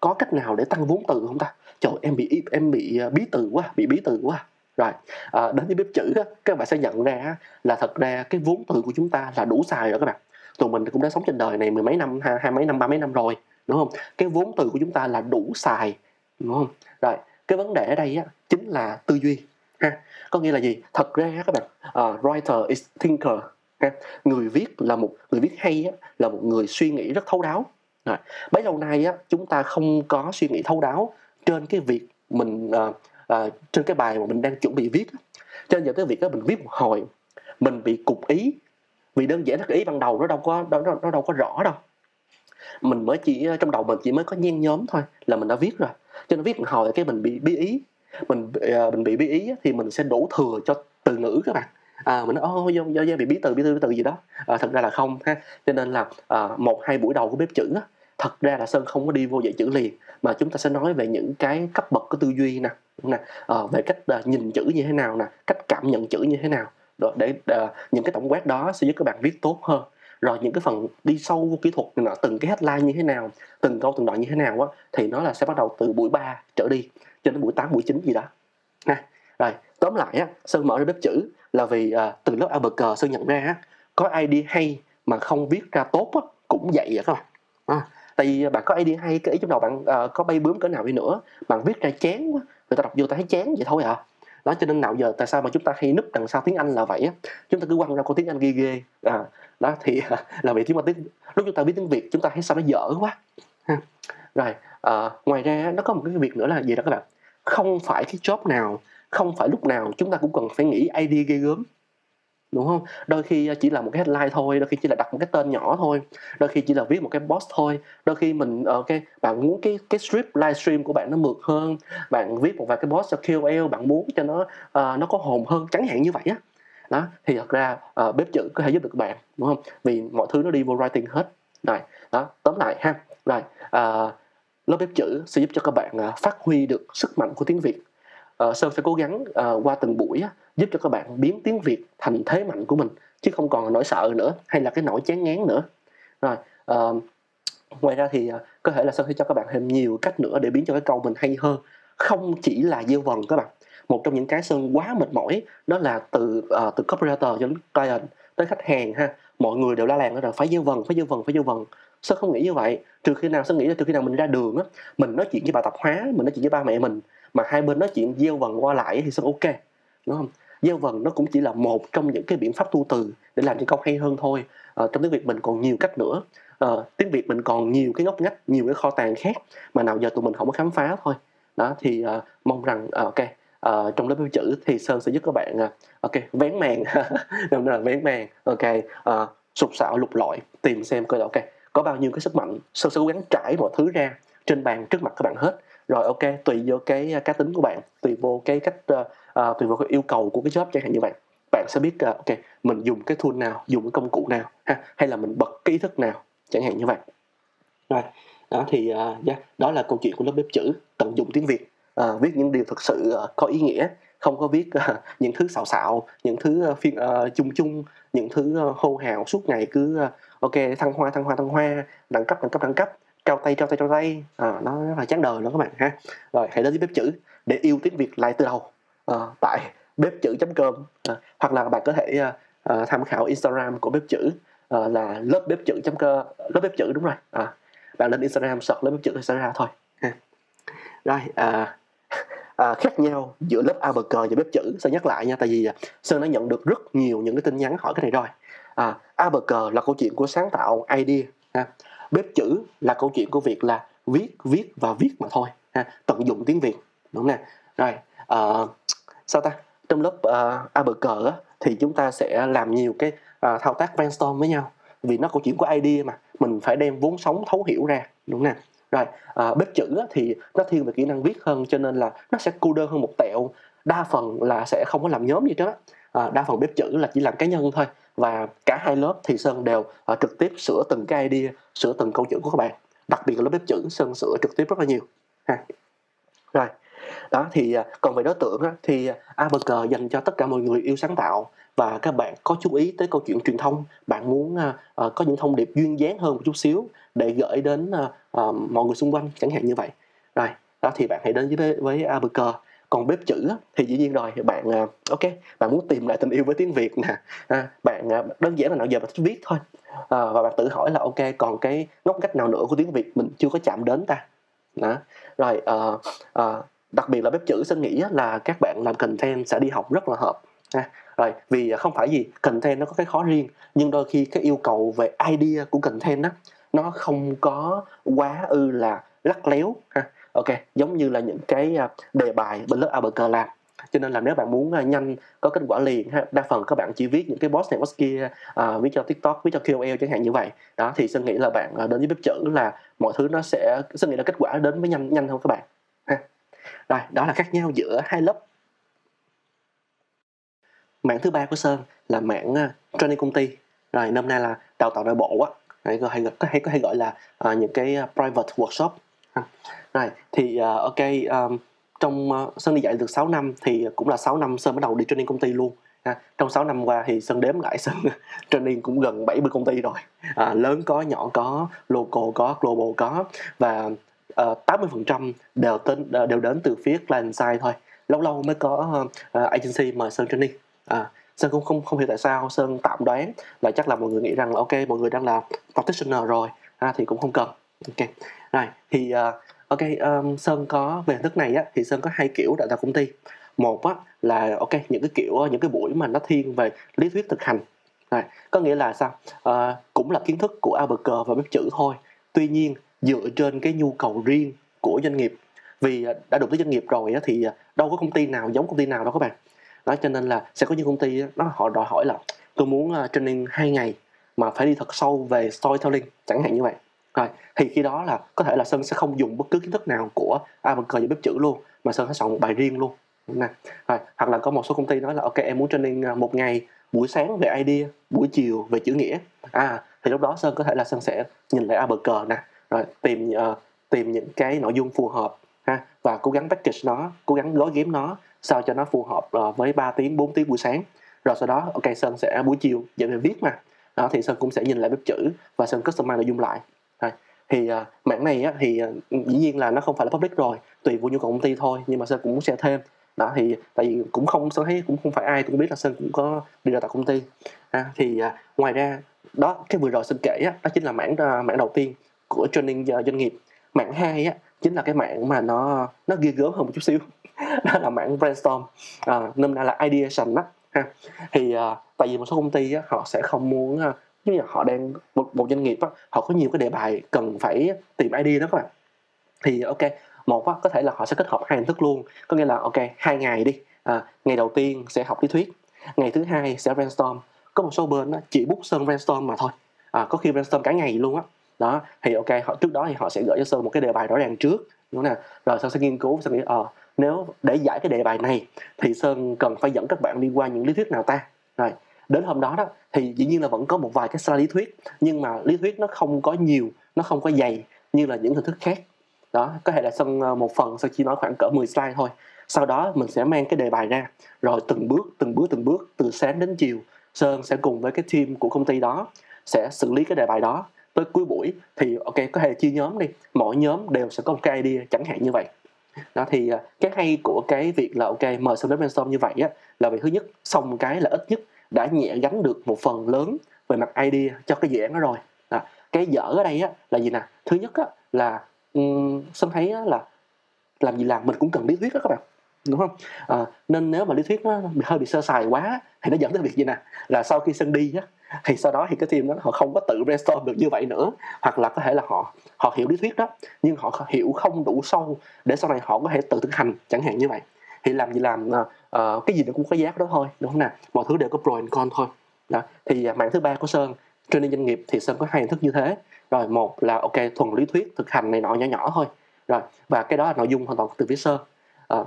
có cách nào để tăng vốn từ không ta? Trời em bị em bị à, bí từ quá bị bí từ quá. Rồi à, đến với bếp chữ á, các bạn sẽ nhận ra là thật ra cái vốn từ của chúng ta là đủ xài rồi các bạn. Tụi mình cũng đã sống trên đời này mười mấy năm hai, hai mấy năm ba mấy năm rồi đúng không? Cái vốn từ của chúng ta là đủ xài đúng không? Rồi cái vấn đề ở đây á, chính là tư duy ha. Có nghĩa là gì? Thật ra các bạn uh, writer is thinker ha? người viết là một người viết hay á, là một người suy nghĩ rất thấu đáo. Rồi. bấy lâu nay á, chúng ta không có suy nghĩ thấu đáo trên cái việc mình à, à, trên cái bài mà mình đang chuẩn bị viết cho nên cái việc đó mình viết một hồi mình bị cục ý vì đơn giản là cái ý ban đầu nó đâu có nó, nó, nó đâu có rõ đâu. Mình mới chỉ ờ, trong đầu mình chỉ mới có nhen nhóm thôi là mình đã viết rồi. Cho nên viết một hồi cái mình bị bí ý mình uh, mình bị bí ý thì mình sẽ đổ thừa cho từ ngữ các bạn. À, mình nói ô do, do, do bị bí từ bí từ bí từ gì đó. À, thật ra là không ha. Cho nên là à, một hai buổi đầu của bếp chữ á, thật ra là sơn không có đi vô dạy chữ liền mà chúng ta sẽ nói về những cái cấp bậc của tư duy nè nè ờ, về cách uh, nhìn chữ như thế nào nè cách cảm nhận chữ như thế nào. Rồi để uh, những cái tổng quát đó sẽ giúp các bạn viết tốt hơn. Rồi những cái phần đi sâu vô kỹ thuật nọ từng cái headline như thế nào từng câu từng đoạn như thế nào á thì nó là sẽ bắt đầu từ buổi 3 trở đi cho đến buổi 8 buổi 9 gì đó. Nè rồi tóm lại á sơn mở ra bếp chữ là vì uh, từ lớp cờ sơn nhận ra á, có idea hay mà không viết ra tốt á, cũng vậy vậy các bạn à, tại vì à, bạn có idea hay cái ý trong đầu bạn uh, có bay bướm cỡ nào đi nữa? Bạn viết ra chán quá người ta đọc vô ta thấy chán vậy thôi à. Đó cho nên nào giờ tại sao mà chúng ta hay núp đằng sau tiếng anh là vậy á? Chúng ta cứ quăng ra câu tiếng anh ghê ghê. À, đó thì à, là vì tiếng mà tiếng lúc chúng ta biết tiếng việt chúng ta thấy sao nó dở quá. Ha. rồi à, ngoài ra nó có một cái việc nữa là gì đó các bạn? Không phải cái job nào không phải lúc nào chúng ta cũng cần phải nghĩ idea ghê gớm đúng không? Đôi khi ờ, chỉ là một cái headline thôi đôi khi chỉ là đặt một cái tên nhỏ thôi đôi khi chỉ là viết một cái post thôi. Đôi khi mình ờ, ok bạn muốn cái cái strip livestream của bạn nó mượt hơn bạn viết một vài cái post cho KOL bạn muốn cho nó uh, nó có hồn hơn chẳng hạn như vậy á. Đó thì thật ra uh, bếp chữ có thể giúp được các bạn đúng không? Vì mọi thứ nó đi vô writing hết. Này, đó tóm lại ha. Rồi uh, lớp bếp chữ sẽ giúp cho các bạn uh, phát huy được sức mạnh của tiếng việt. Uh, sơn sẽ cố gắng uh, qua từng buổi uh, giúp cho các bạn biến tiếng việt thành thế mạnh của mình chứ không còn nỗi sợ nữa hay là cái nỗi chán ngán nữa. Rồi uh, ngoài ra thì uh, có thể là sơn sẽ cho các bạn thêm nhiều cách nữa để biến cho cái câu mình hay hơn không chỉ là gieo vần các bạn. Một trong những cái sơn quá mệt mỏi đó là từ uh, từ copywriter cho đến client tới khách hàng ha. Mọi người đều la làng đó là phải gieo vần phải gieo vần phải gieo vần. Sơn không nghĩ như vậy? Trừ khi nào sơn nghĩ là trừ khi nào mình ra đường á mình nói chuyện với bà tập hóa mình nói chuyện với ba mẹ mình mà hai bên nói chuyện gieo vần qua lại thì sơn ok đúng không? Gieo vần nó cũng chỉ là một trong những cái biện pháp tu từ để làm cho câu hay hơn thôi. À, trong tiếng việt mình còn nhiều cách nữa. À, tiếng việt mình còn nhiều cái ngóc ngách nhiều cái kho tàng khác mà nào giờ tụi mình không có khám phá thôi. Đó thì à, mong rằng à, ok à, trong lớp biểu chữ thì sơn sẽ giúp các bạn à, ok vén màn. Nên là vén màn. Ok à, sụp sạo lục lọi tìm xem coi ok có bao nhiêu cái sức mạnh. Sơn sẽ cố gắng trải mọi thứ ra trên bàn trước mặt các bạn hết. Rồi ok tùy vô cái cá tính của bạn tùy vô cái cách uh, à, tùy vào cái yêu cầu của cái job chẳng hạn như vậy. Bạn sẽ biết uh, ok mình dùng cái tool nào dùng cái công cụ nào ha hay là mình bật cái ý thức nào chẳng hạn như vậy. Rồi đó thì uh, yeah, đó là câu chuyện của lớp bếp chữ tận dụng tiếng việt. Uh, viết những điều thực sự uh, có ý nghĩa không có viết uh, những thứ xạo xạo những thứ uh, phiên uh, chung chung những thứ uh, hô hào suốt ngày cứ uh, ok thăng hoa thăng hoa thăng hoa đẳng cấp đẳng cấp đẳng cấp trao tay trao tay trao tay. À, nó rất là chán đời lắm các bạn ha. Rồi hãy đến với bếp chữ để yêu tiếng việt lại từ đầu. Ờ, tại bếp chữ com. À, hoặc là bạn có thể uh, tham khảo instagram của bếp chữ uh, là lớp bếp chữ com lớp bếp chữ đúng rồi. À, bạn lên instagram search lớp bếp chữ sẽ ra thôi. Ha. rồi uh, à, khác nhau giữa lớp abc và bếp chữ. Sơn nhắc lại nha tại vì sơn đã nhận được rất nhiều những cái tin nhắn hỏi cái này rồi. À, abc là câu chuyện của sáng tạo idea. Ha. Bếp chữ là câu chuyện của việc là viết viết và viết mà thôi. Ha tận dụng tiếng việt đúng nè? Rồi uh, sao ta? Trong lớp ờ, uh, abc á, thì chúng ta sẽ làm nhiều cái uh, thao tác brainstorm với nhau. Vì nó câu chuyện của idea mà mình phải đem vốn sống thấu hiểu ra đúng nè rồi à, bếp chữ á, thì nó thiên về kỹ năng viết hơn cho nên là nó sẽ cô đơn hơn một tẹo. Đa phần là sẽ không có làm nhóm gì trước à, đa phần bếp chữ là chỉ làm cá nhân thôi. Và cả hai lớp thì sơn đều à, trực tiếp sửa từng cái idea sửa từng câu chữ của các bạn. Đặc biệt là lớp bếp chữ sơn sửa trực tiếp rất là nhiều. Ha đó thì à, còn về đối tượng á, thì à, uh, ABG dành cho tất cả mọi người yêu sáng tạo. Và các bạn có chú ý tới câu chuyện truyền thông. Bạn muốn uh, có những thông điệp duyên dáng hơn một chút xíu để gửi đến uh, uh, mọi người xung quanh chẳng hạn như vậy. Rồi đó thì bạn hãy đến với với ABG còn bếp chữ thì dĩ nhiên rồi bạn ok bạn muốn tìm lại tình yêu với tiếng việt nè. À, bạn đơn giản là nào giờ bạn thích viết thôi. À, và bạn tự hỏi là ok còn cái ngóc cách nào nữa của tiếng việt mình chưa có chạm đến ta? Đó. Rồi uh, uh, đặc biệt là bếp chữ xin nghĩ là các bạn làm content sẽ đi học rất là hợp ha. Rồi vì à, không phải gì content nó có cái khó riêng nhưng đôi khi cái yêu cầu về idea của content đó nó không có quá ư là lắc léo ha. Ok giống như là những cái à, đề bài bên lớp ABK làm. Cho nên là nếu bạn muốn à, nhanh có kết quả liền ha đa phần các bạn chỉ viết những cái boss này boss kia à, viết cho tiktok viết cho KOL chẳng hạn như vậy. Đó thì sơn nghĩ là bạn đến với bếp chữ là mọi thứ nó sẽ sơn nghĩ là kết quả đến với nhanh nhanh hơn các bạn rồi đó là khác nhau giữa hai lớp. Mảng thứ ba của sơn là mảng uh, training công ty. Rồi năm nay là đào tạo nội bộ á. Hay có hay, hay, hay gọi là uh, những cái ờ, private workshop. Rồi thì uh, ok um, trong uh, Sơn đi dạy được 6 năm thì cũng là 6 năm Sơn bắt đầu đi training công ty luôn. Ha. trong 6 năm qua thì Sơn đếm lại Sơn training cũng gần 70 công ty rồi. À, lớn có nhỏ có local có global có. Và Ờ, uh, 80% đều tên ờ, đều đến từ phía client side thôi. Lâu lâu mới có uh, agency mời Sơn training. À, sơn cũng không không hiểu tại sao sơn tạm đoán là chắc là mọi người nghĩ rằng là ok mọi người đang là practitioner rồi. À, thì cũng không cần. Ok. Rồi thì uh, ok um, sơn có về hình thức này á thì sơn có hai kiểu đào tạo công ty. Một á là ok những cái kiểu những cái buổi mà nó thiên về lý thuyết thực hành. Rồi, có nghĩa là sao? À, cũng là kiến thức của Albert và bếp chữ thôi. Tuy nhiên dựa trên cái nhu cầu riêng của doanh nghiệp. Vì à, đã đụng tới doanh nghiệp rồi thì à, đâu có công ty nào giống công ty nào đâu các bạn. Đó, cho nên là sẽ có những công ty nó họ đòi hỏi là tôi muốn à, training hai ngày mà phải đi thật sâu về storytelling chẳng hạn như vậy. Rồi, thì khi đó là có thể là sơn sẽ không dùng bất cứ kiến thức nào của Avancor và bếp chữ luôn, mà sơn sẽ soạn một bài riêng luôn. Nè, rồi, hoặc là có một số công ty nói là ok, em muốn training một ngày buổi sáng về idea, buổi chiều về chữ nghĩa à thì lúc đó sơn có thể là sơn sẽ nhìn lại a bờ cờ nè rồi tìm uh, tìm những cái nội dung phù hợp ha và cố gắng package nó cố gắng gói ghém nó sao cho nó phù hợp uh, với 3 tiếng 4 tiếng buổi sáng. Rồi sau đó ok sơn sẽ buổi chiều dạy về viết mà. Đó thì sơn cũng sẽ nhìn lại bếp chữ và sơn customize nội dung lại. Rồi. thì uh, mảng này á, thì uh, dĩ nhiên là nó không phải là public rồi tùy vào nhu cầu công ty thôi nhưng mà sơn cũng muốn share thêm. Đó thì tại vì cũng không sơn thấy cũng không phải ai cũng biết là sơn cũng có đi ra tại công ty. À, thì uh, ngoài ra đó cái vừa rồi sơn kể á, đó chính là mảng uh, mảng đầu tiên của training uh, doanh nghiệp. Mảng hai á chính là cái mảng mà nó nó ghê gớm hơn một chút xíu. Đó là mảng brainstorm. À, nôm na là ideation đó ha. Thì à, tại vì một số công ty á, họ sẽ không muốn à, như là họ đang một, một doanh nghiệp á, họ có nhiều cái đề bài cần phải tìm idea đó các bạn. Thì ok một á, có thể là họ sẽ kết hợp hai hình thức luôn. Có nghĩa là ok hai ngày đi. À, ngày đầu tiên sẽ học lý thuyết ngày thứ hai sẽ brainstorm. Có một số bên á, chỉ bút sơn brainstorm mà thôi. À, có khi brainstorm cả ngày luôn á đó thì ok họ trước đó thì họ sẽ gửi cho sơn một cái đề bài rõ ràng trước. Đúng không nào? Rồi sơn sẽ nghiên cứu sơn nghĩ ờ à, nếu để giải cái đề bài này thì sơn cần phải dẫn các bạn đi qua những lý thuyết nào ta? Rồi đến hôm đó đó thì dĩ nhiên là vẫn có một vài cái slide lý thuyết nhưng mà lý thuyết nó không có nhiều nó không có dày như là những hình thức khác. Đó có thể là sơn ờ, một phần sơn chỉ nói khoảng cỡ 10 slide thôi. Sau đó mình sẽ mang cái đề bài ra. Rồi từng bước từng bước từng bước từ sáng đến chiều sơn sẽ cùng với cái team của công ty đó sẽ xử lý cái đề bài đó tới cuối buổi thì ok có thể chia nhóm đi. Mỗi nhóm đều sẽ có một cái idea chẳng hạn như vậy. Đó thì à, cái hay của cái việc là ok mời xong đến brainstorm như vậy á là vì thứ nhất xong cái là ít nhất đã nhẹ gánh được một phần lớn về mặt idea cho cái dự án đó rồi. À, cái dở ở đây á là gì nè? Thứ nhất á là um, xong thấy á, là làm gì làm mình cũng cần lý thuyết đó các bạn đúng không? À, nên nếu mà lý thuyết nó hơi bị sơ sài quá thì nó dẫn tới việc gì nè? Là sau khi sân đi á thì sau đó thì cái team đó họ không có tự brainstorm được như vậy nữa. Hoặc là có thể là họ họ hiểu lý thuyết đó nhưng họ hiểu không đủ sâu để sau này họ có thể tự thực hành chẳng hạn như vậy. Thì làm gì làm uh, cái gì nó cũng có giá đó thôi đúng không nào mọi thứ đều có pro and con thôi. Đó thì uh, mạng thứ ba của sơn training doanh nghiệp thì sơn có hai hình thức như thế. Rồi một là ok thuần lý thuyết thực hành này nọ nhỏ nhỏ thôi. Rồi và cái đó là nội dung hoàn toàn từ phía sơn. Uh,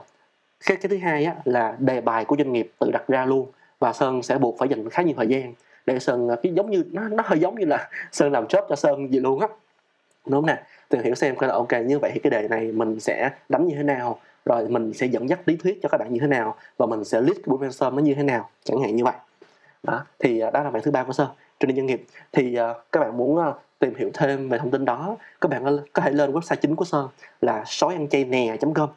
cái cái thứ hai á, là đề bài của doanh nghiệp tự đặt ra luôn và sơn sẽ buộc phải dành khá nhiều thời gian để sơn à, cái giống như nó nó hơi giống như là sơn làm job cho sơn gì luôn á. Đúng không nè? Tìm hiểu xem coi là ok như vậy thì cái đề này mình sẽ đánh như thế nào rồi mình sẽ dẫn dắt lý thuyết cho các bạn như thế nào và mình sẽ lead cái buổi brainstorm nó như thế nào chẳng hạn như vậy. Đó thì à, đó là bạn thứ ba của sơn training doanh nghiệp. Thì uh, các bạn muốn uh, tìm hiểu thêm về thông tin đó các bạn có thể lên website chính của sơn là sói ăn chay nè com.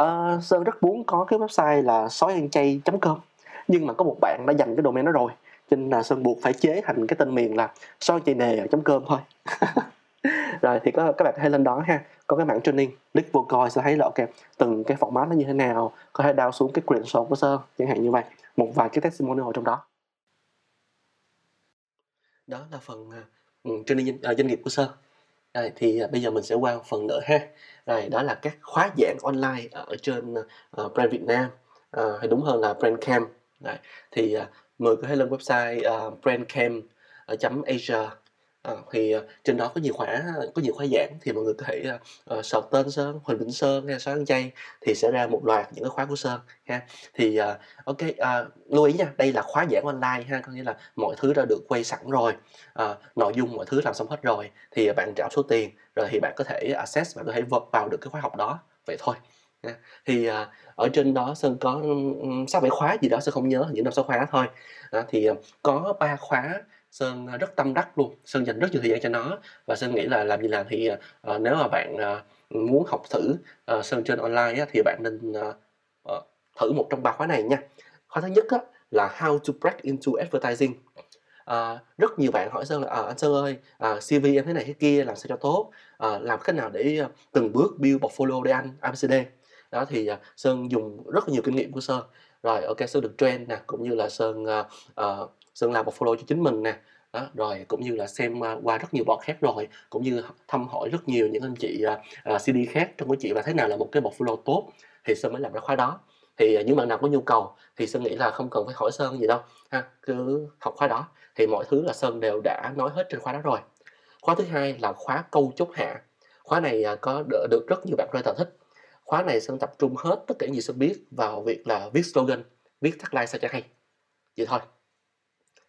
Uh, sơn rất muốn có cái website là sói ăn chay com nhưng mà có một bạn đã dành cái domain đó rồi cho nên là sơn buộc phải chế thành cái tên miền là son chị nề ở chấm cơm thôi. Rồi thì có các bạn hãy lên đó ha. Có cái mảng training click vô coi sẽ thấy là ok từng cái format nó như thế nào có thể đào xuống cái credential của sơn chẳng hạn như vậy. Một vài cái testimonial trong đó. Đó là phần uh, training uh, doanh nghiệp của sơn. Rồi thì uh, bây giờ mình sẽ qua phần nữa ha. Rồi đó là các khóa giảng online ở trên uh, brand Việt Nam. Uh, hay đúng hơn là brand Camp Đấy. thì uh, mọi người có thể lên website ờ, uh, brandcamp.asia ờ, À, ờ, thì uh, trên đó có nhiều khóa có nhiều khóa giảng thì mọi người có thể uh, sọt tên sơn huỳnh vĩnh sơn hay sơn chay thì sẽ ra một loạt những cái khóa của sơn ha. Thì uh, ok uh, lưu ý nha đây là khóa giảng online ha có nghĩa là mọi thứ đã được quay sẵn rồi. Uh, nội dung mọi thứ làm xong hết rồi thì bạn trả số tiền rồi thì bạn có thể access bạn có thể vào được cái khóa học đó. Vậy thôi thì à, ở trên đó sơn có sáu bảy khóa gì đó sơn không nhớ những năm sáu khóa thôi. Thì à, có ba khóa sơn à, rất tâm đắc luôn sơn dành rất nhiều thời gian cho nó. Và sơn nghĩ là làm gì làm thì ờ, nếu mà bạn muốn học thử sơn trên online á, thì bạn nên ờ, thử một trong ba khóa này nha. Khóa thứ nhất á, là how to break into advertising. À, rất nhiều bạn hỏi sơn là à, anh sơn ơi à, cv em thế này thế kia làm sao cho tốt? À, làm cách nào để từng bước build portfolio để anh abcd đó thì uh, sơn dùng rất nhiều kinh nghiệm của sơn. Rồi ok sơn được train nè cũng như là sơn uh, uh, sơn làm portfolio cho chính mình nè. Đó, rồi cũng như là xem uh, qua rất nhiều bọn khác rồi cũng như thăm hỏi rất nhiều những anh chị uh, CD khác trong cái chuyện là thế nào là một cái portfolio tốt thì sơn mới làm ra khóa đó. Thì những bạn nào có nhu cầu thì sơn nghĩ là không cần phải hỏi sơn gì đâu ha cứ học khóa đó. Thì mọi thứ là sơn đều đã nói hết trên khóa đó rồi. Khóa thứ hai là khóa câu chốt hạ. Khóa này có được rất nhiều bạn writer thích khóa này sơn tập trung hết tất cả những gì sơn biết vào việc là viết slogan viết tagline sao cho hay. Vậy thôi.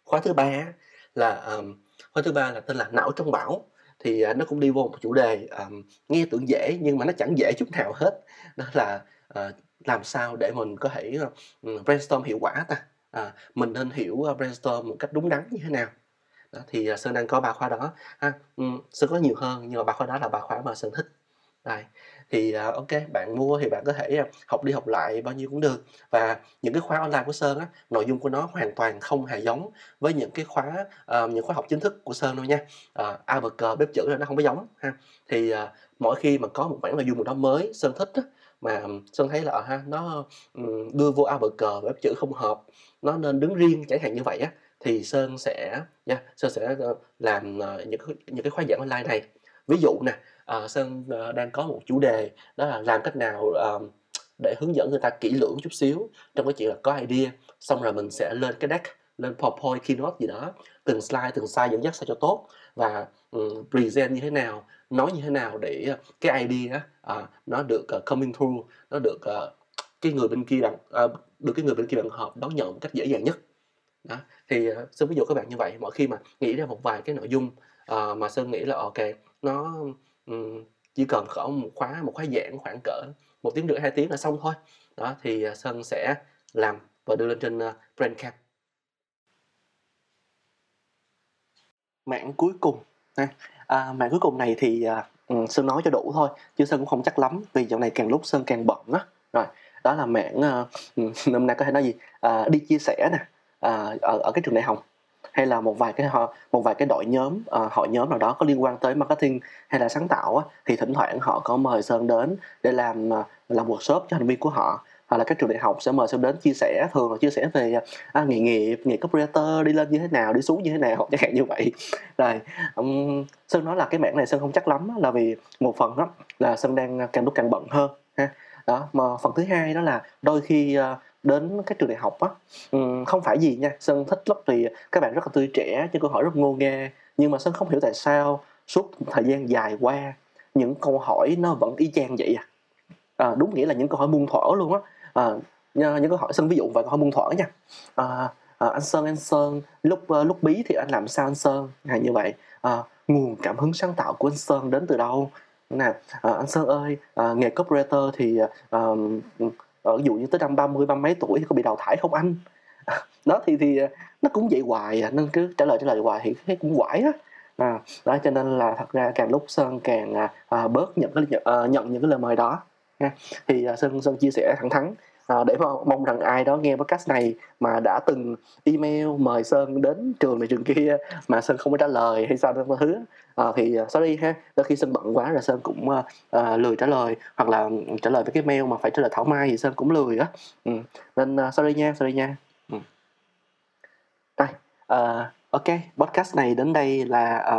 Khóa thứ ba là um, khóa thứ ba là tên là não trong bão. Thì uh, nó cũng đi vô một chủ đề um, nghe tưởng dễ nhưng mà nó chẳng dễ chút nào hết. Đó là uh, làm sao để mình có thể uh, brainstorm hiệu quả ta? À, mình nên hiểu uh, brainstorm một cách đúng đắn như thế nào? Đó, thì uh, sơn đang có ba khóa đó. À, ha um, sơn có nhiều hơn nhưng mà ba khóa đó là ba khóa mà sơn thích. Đây thì uh, ok bạn mua thì bạn có thể uh, học đi học lại bao nhiêu cũng được. Và những cái khóa online của sơn á nội dung của nó hoàn toàn không hề giống với những cái khóa uh, những khóa học chính thức của sơn đâu nha. Ờ, uh, abc bếp chữ là nó không có giống ha. Thì uh, mỗi khi mà có một bản nội dung nào đó mới sơn thích á, mà sơn thấy là ờ ha nó um, đưa vô abc bếp chữ không hợp nó nên đứng riêng chẳng hạn như vậy á thì sơn sẽ nha sơn sẽ làm uh, những những cái khóa giảng online này ví dụ nè uh, sơn uh, đang có một chủ đề đó là làm cách nào uh, để hướng dẫn người ta kỹ lưỡng chút xíu trong cái chuyện là có idea xong rồi mình sẽ lên cái deck lên PowerPoint keynote gì đó từng slide từng slide dẫn dắt sao cho tốt và um, present như thế nào nói như thế nào để cái idea uh, nó được uh, coming through nó được uh, cái người bên kia đằng uh, được cái người bên kia đằng hợp đón nhận một cách dễ dàng nhất. Đó thì uh, sơn ví dụ các bạn như vậy mỗi khi mà nghĩ ra một vài cái nội dung uh, mà sơn nghĩ là ok nó chỉ cần cỡ một khóa một khóa giảng khoảng cỡ một tiếng rưỡi hai tiếng là xong thôi. Đó thì à, sơn sẽ làm và đưa lên trên à, brandcamp. Mảng cuối cùng ha. À, mảng cuối cùng này thì à, sơn nói cho đủ thôi chứ sơn cũng không chắc lắm vì dạo này càng lúc sơn càng bận á. Rồi đó là mảng à, hôm nay có thể nói gì? À, đi chia sẻ nè. À, ở ở cái trường đại học hay là một vài cái họ một vài cái đội nhóm ờ, uh, hội nhóm nào đó có liên quan tới marketing hay là sáng tạo á, thì thỉnh thoảng họ có mời sơn đến để làm uh, làm workshop cho thành viên của họ. Hoặc là các trường đại học sẽ mời sơn đến chia sẻ thường là chia sẻ về à, nghề nghiệp nghề copywriter đi lên như thế nào đi xuống như thế nào chẳng hạn như vậy. Rồi um, sơn nói là cái mảng này sơn không chắc lắm là vì một phần đó là sơn đang càng lúc càng bận hơn ha. Đó mà phần thứ hai đó là đôi khi uh, đến các trường đại học á. Ừ, không phải gì nha sơn thích lắm vì các bạn rất là tươi trẻ những câu hỏi rất ngô nghê nhưng mà sơn không hiểu tại sao suốt thời gian dài qua những câu hỏi nó vẫn y chang vậy à, à đúng nghĩa là những câu hỏi muôn thuở luôn á. À, những câu hỏi sơn ví dụ vài câu hỏi muôn thuở nha. À, à, anh sơn anh sơn lúc uh, lúc bí thì anh làm sao anh sơn? Hay như vậy. À, nguồn cảm hứng sáng tạo của anh sơn đến từ đâu? Nè à, anh sơn ơi à, nghề copywriter thì à, ở ví dụ như tới năm ba mươi ba mấy tuổi thì có bị đào thải không anh? Đó thì thì ờ, nó cũng vậy hoài à nên cứ trả lời trả lời hoài thì thấy cũng quải á. À, đó cho nên là thật ra càng lúc sơn càng à, à bớt nhận cái nhận, à, nhận những cái lời mời đó ha. thì à, sơn sơn chia sẻ thẳng thắn à, để mong rằng ai đó nghe podcast này mà đã từng email mời sơn đến trường này trường kia mà sơn không có trả lời hay sao đó vâng, thứ à, ờ, thì ờ, sorry ha đôi khi sơn bận quá rồi sơn cũng à, lười trả lời hoặc là ừ, trả lời với cái mail mà phải trả lời thảo mai thì sơn cũng lười á ừ. nên uh, sorry nha sorry nha ừ. đây à, ok podcast này đến đây là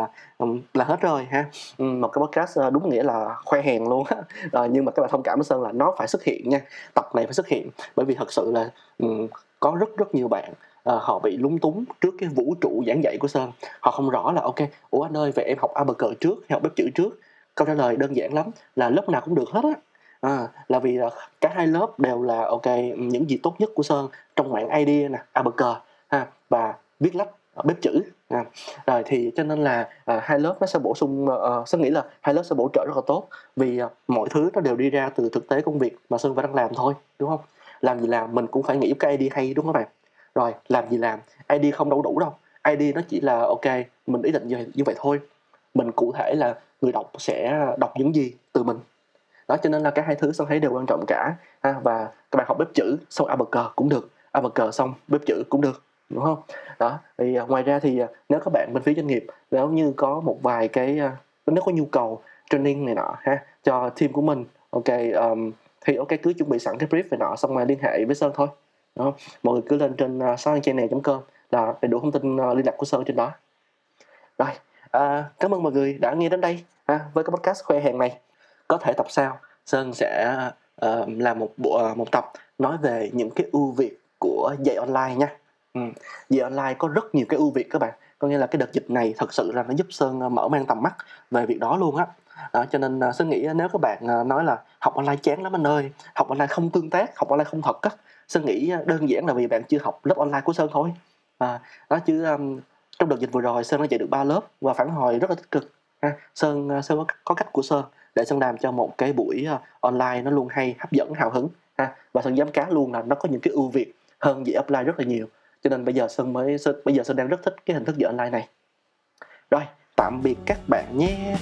uh, là hết rồi ha. Một cái podcast uh, đúng nghĩa là khoe hèn luôn á. Uh, nhưng mà các bạn thông cảm với sơn là nó phải xuất hiện nha. Tập này phải xuất hiện. Bởi vì thật sự là um, có rất rất nhiều bạn uh, họ bị lúng túng trước cái vũ trụ giảng dạy của sơn. Họ không rõ là ok ủa anh ơi vậy em học abc trước hay học bếp chữ trước? Câu trả lời đơn giản lắm là lớp nào cũng được hết á. À, là vì là cả hai lớp đều là ok những gì tốt nhất của sơn trong mạng idea nè abc ha và viết lách. Ờ, bếp chữ. À, rồi thì cho nên là à, hai lớp nó sẽ bổ sung ờ, à, sơn nghĩ là hai lớp sẽ bổ trợ rất là tốt vì à, mọi thứ nó đều đi ra từ thực tế công việc mà sơn vẫn đang làm thôi đúng không? Làm gì làm mình cũng phải nghĩ cái ID hay đúng không các bạn? Rồi làm gì làm ID không đâu đủ đâu. ID nó chỉ là ok mình ý định như, như vậy thôi. Mình cụ thể là người đọc sẽ đọc những gì từ mình. Đó cho nên là cái hai thứ sơn thấy đều quan trọng cả ha, và các bạn học bếp chữ xong abc cũng được. Abc xong bếp chữ cũng được đúng không? Đó thì à, ngoài ra thì à, nếu các bạn bên phía doanh nghiệp nếu như có một vài cái à, nếu có nhu cầu training này nọ ha cho team của mình ok um, thì ok cứ chuẩn bị sẵn cái brief về nọ xong rồi liên hệ với sơn thôi đó. mọi người cứ lên trên uh, sunchannel.com là đầy đủ thông tin uh, liên lạc của sơn trên đó. Rồi uh, cảm ơn mọi người đã nghe đến đây ha, với cái podcast khoe hàng này. Có thể tập sau sơn sẽ uh, làm một bộ uh, một tập nói về những cái ưu việt của dạy online nha ừ. dạy online có rất nhiều cái ưu việt các bạn. Có nghĩa là cái đợt dịch này thật sự là nó giúp sơn à, mở mang tầm mắt về việc đó luôn á. Đó, cho nên à, sơn nghĩ nếu các bạn à, nói là học online chán lắm anh ơi học online không tương tác học online không thật á sơn nghĩ đơn giản là vì bạn chưa học lớp online của sơn thôi. À, đó chứ um, trong đợt dịch vừa rồi sơn đã dạy được ba lớp và phản hồi rất là tích cực. Ha. sơn sơn có, có cách của sơn để sơn làm cho một cái buổi online nó luôn hay hấp dẫn hào hứng. Ha và sơn dám cá luôn là nó có những cái ưu việt hơn dạy offline rất là nhiều cho nên bây giờ sơn mới sơn, bây giờ sơn đang rất thích cái hình thức dạy online này. Rồi tạm biệt các bạn nhé.